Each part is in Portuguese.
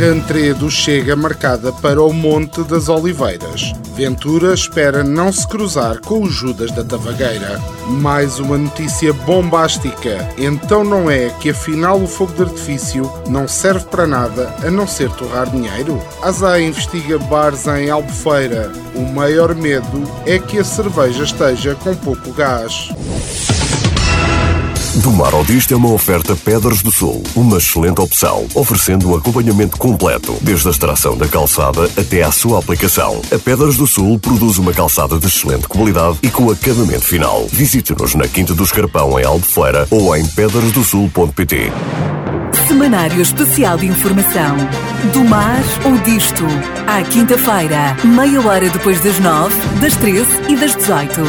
Rantredo chega marcada para o Monte das Oliveiras. Ventura espera não se cruzar com o Judas da Tavagueira. Mais uma notícia bombástica. Então não é que afinal o fogo de artifício não serve para nada a não ser torrar dinheiro? A ZAI investiga bares em Albufeira. O maior medo é que a cerveja esteja com pouco gás. Do Mar ao Disto é uma oferta Pedras do Sul, uma excelente opção, oferecendo um acompanhamento completo, desde a extração da calçada até à sua aplicação. A Pedras do Sul produz uma calçada de excelente qualidade e com acabamento final. Visite-nos na Quinta do Escarpão, em Albufeira, ou em pedrasdosul.pt. Semanário Especial de Informação. Do Mar ou Disto. À quinta-feira, meia hora depois das nove, das treze e das dezoito.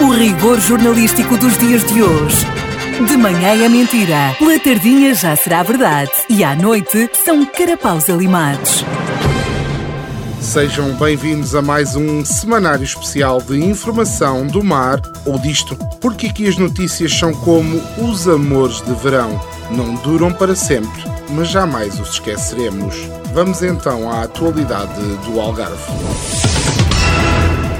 O rigor jornalístico dos dias de hoje. De manhã é mentira, pela tardinha já será verdade e à noite são carapaus alimados. Sejam bem-vindos a mais um semanário especial de informação do mar ou disto, porque aqui as notícias são como os amores de verão. Não duram para sempre, mas jamais os esqueceremos. Vamos então à atualidade do Algarve.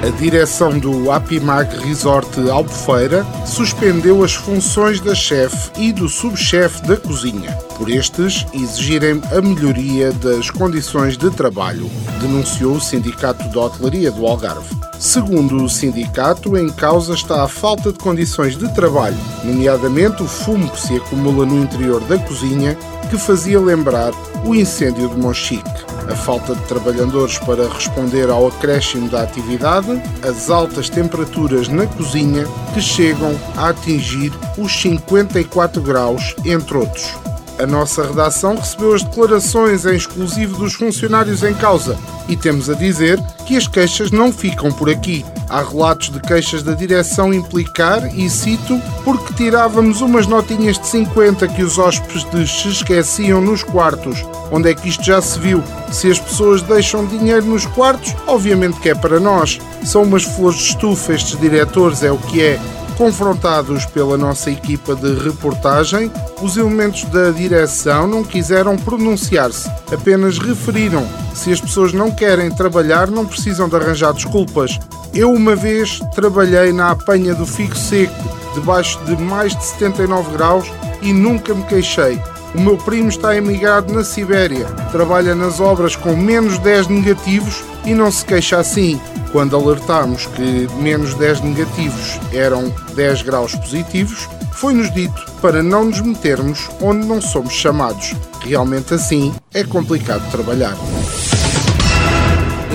A direção do Apimag Resort Albufeira suspendeu as funções da chefe e do subchefe da cozinha, por estes exigirem a melhoria das condições de trabalho, denunciou o Sindicato de Hotelaria do Algarve. Segundo o sindicato, em causa está a falta de condições de trabalho, nomeadamente o fumo que se acumula no interior da cozinha, que fazia lembrar o incêndio de Monchique a falta de trabalhadores para responder ao acréscimo da atividade, as altas temperaturas na cozinha que chegam a atingir os 54 graus, entre outros. A nossa redação recebeu as declarações em exclusivo dos funcionários em causa e temos a dizer que as queixas não ficam por aqui. Há relatos de queixas da direção implicar, e cito, porque tirávamos umas notinhas de 50 que os hóspedes se esqueciam nos quartos. Onde é que isto já se viu? Se as pessoas deixam dinheiro nos quartos, obviamente que é para nós. São umas flores de estufa estes diretores, é o que é. Confrontados pela nossa equipa de reportagem, os elementos da direção não quiseram pronunciar-se, apenas referiram. Se as pessoas não querem trabalhar, não precisam de arranjar desculpas. Eu uma vez trabalhei na apanha do figo seco, debaixo de mais de 79 graus, e nunca me queixei. O meu primo está emigrado na Sibéria, trabalha nas obras com menos 10 negativos e não se queixa assim. Quando alertámos que menos 10 negativos eram 10 graus positivos, foi-nos dito para não nos metermos onde não somos chamados. Realmente assim é complicado trabalhar.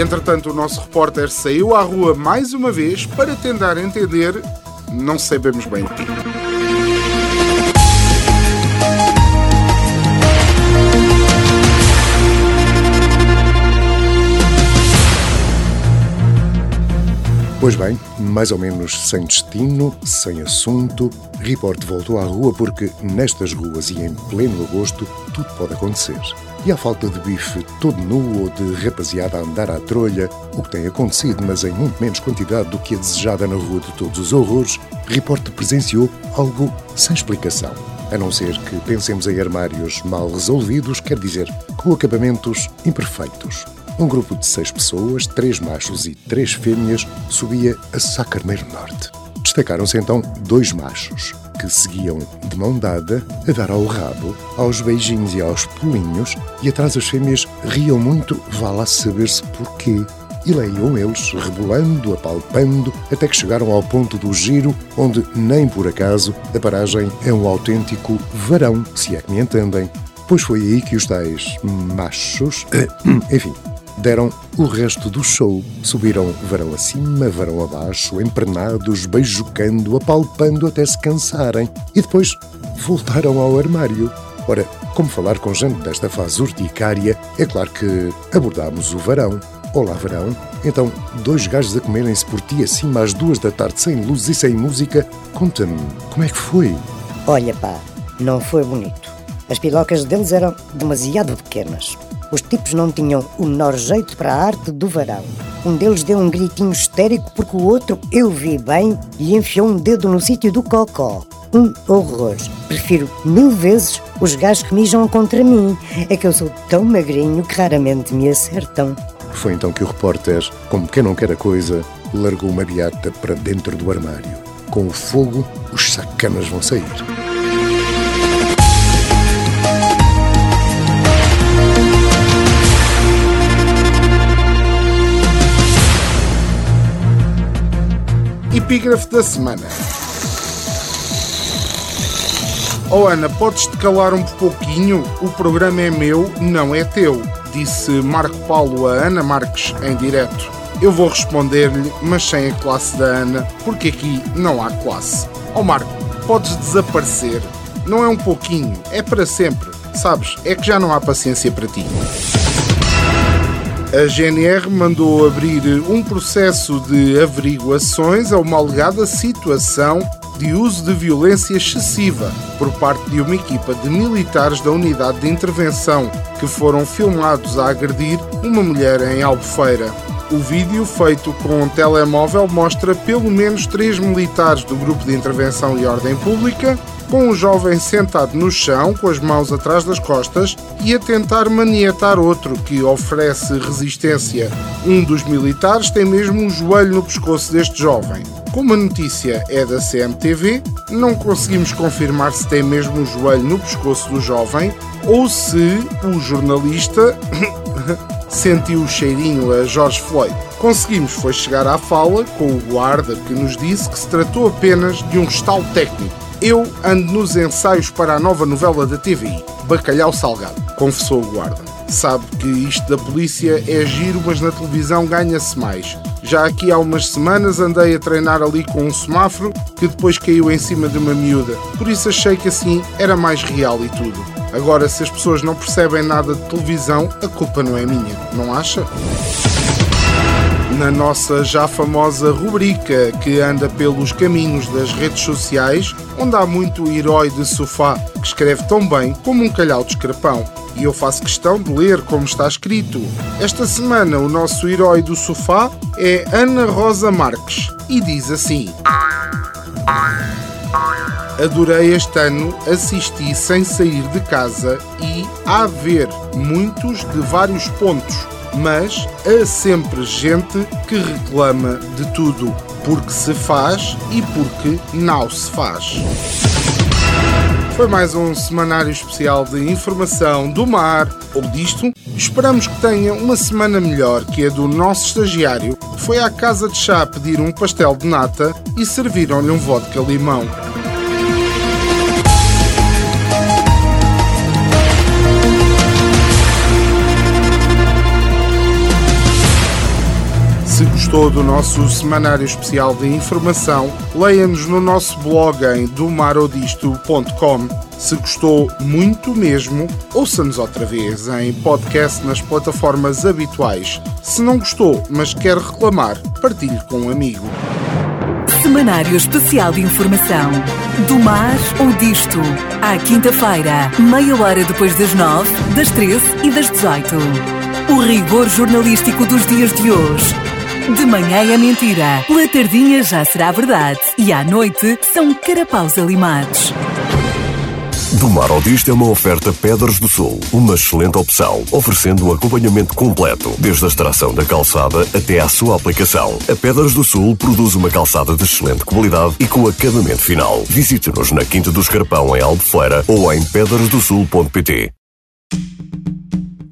Entretanto, o nosso repórter saiu à rua mais uma vez para tentar entender, não sabemos bem o. Pois bem, mais ou menos sem destino, sem assunto, Report voltou à rua porque nestas ruas e em pleno agosto tudo pode acontecer. E à falta de bife todo nu ou de rapaziada a andar à trolha, o que tem acontecido, mas em muito menos quantidade do que a desejada na rua de todos os horrores, Report presenciou algo sem explicação. A não ser que pensemos em armários mal resolvidos, quer dizer, com acabamentos imperfeitos um grupo de seis pessoas, três machos e três fêmeas, subia a Sacarneiro Norte. Destacaram-se então dois machos, que seguiam de mão dada a dar ao rabo, aos beijinhos e aos pulinhos, e atrás as fêmeas riam muito, vá lá saber-se porquê. E lá iam eles, rebolando, apalpando, até que chegaram ao ponto do giro, onde, nem por acaso, a paragem é um autêntico varão, se é que me entendem. Pois foi aí que os tais machos, enfim, deram o resto do show. Subiram varão acima, varão abaixo, empernados, beijucando, apalpando até se cansarem. E depois voltaram ao armário. Ora, como falar com gente desta fase urticária, é claro que abordámos o varão. Olá, verão. Então, dois gajos a comerem-se por ti acima às duas da tarde, sem luz e sem música. Conta-me, como é que foi? Olha, pá, não foi bonito. As pilocas deles eram demasiado pequenas. Os tipos não tinham o menor jeito para a arte do varão. Um deles deu um gritinho histérico porque o outro, eu vi bem, lhe enfiou um dedo no sítio do cocó. Um horror. Prefiro mil vezes os gajos que mijam contra mim. É que eu sou tão magrinho que raramente me acertam. Foi então que o repórter, como quem não quer a coisa, largou uma beata para dentro do armário. Com o fogo, os sacanas vão sair. Epígrafe da semana. Oh Ana, podes-te calar um pouquinho? O programa é meu, não é teu, disse Marco Paulo a Ana Marques em direto. Eu vou responder-lhe, mas sem a classe da Ana, porque aqui não há classe. Oh Marco, podes desaparecer. Não é um pouquinho, é para sempre. Sabes, é que já não há paciência para ti. A GNR mandou abrir um processo de averiguações a uma alegada situação de uso de violência excessiva por parte de uma equipa de militares da unidade de intervenção que foram filmados a agredir uma mulher em Albufeira. O vídeo, feito com um telemóvel, mostra pelo menos três militares do Grupo de Intervenção e Ordem Pública com um jovem sentado no chão, com as mãos atrás das costas, e a tentar manietar outro que oferece resistência. Um dos militares tem mesmo um joelho no pescoço deste jovem. Como a notícia é da CMTV, não conseguimos confirmar se tem mesmo um joelho no pescoço do jovem ou se o jornalista sentiu o cheirinho a George Floyd. Conseguimos foi chegar à fala com o guarda que nos disse que se tratou apenas de um restalo técnico eu ando nos ensaios para a nova novela da TVI, Bacalhau Salgado, confessou o guarda. Sabe que isto da polícia é giro, mas na televisão ganha-se mais. Já aqui há umas semanas andei a treinar ali com um semáforo que depois caiu em cima de uma miúda. Por isso achei que assim era mais real e tudo. Agora, se as pessoas não percebem nada de televisão, a culpa não é minha, não acha? Na nossa já famosa rubrica que anda pelos caminhos das redes sociais, onde há muito herói de sofá que escreve tão bem como um calhau de escrapão. E eu faço questão de ler como está escrito. Esta semana o nosso herói do sofá é Ana Rosa Marques e diz assim: Adorei este ano, assisti sem sair de casa e a ver muitos de vários pontos mas há sempre gente que reclama de tudo, porque se faz e porque não se faz. Foi mais um semanário especial de informação do mar ou disto. Esperamos que tenha uma semana melhor que a do nosso estagiário. Foi à casa de chá pedir um pastel de nata e serviram-lhe um vodka limão. Gostou do nosso semanário especial de informação, leia-nos no nosso blog em domarodisto.com. Se gostou muito mesmo, ouça-nos outra vez em podcast nas plataformas habituais. Se não gostou, mas quer reclamar, partilhe com um amigo. Semanário Especial de Informação. Do mar ou disto. À quinta-feira, meia hora depois das nove, das treze e das dezoito. O rigor jornalístico dos dias de hoje de manhã é mentira, pela tardinha já será verdade e à noite são carapaus alimados. Do mar ao disto é uma oferta Pedras do Sul, uma excelente opção, oferecendo um acompanhamento completo, desde a extração da calçada até à sua aplicação. A Pedras do Sul produz uma calçada de excelente qualidade e com acabamento final. Visite-nos na Quinta do Escarpão, em Albufeira, ou em pedrasdosul.pt.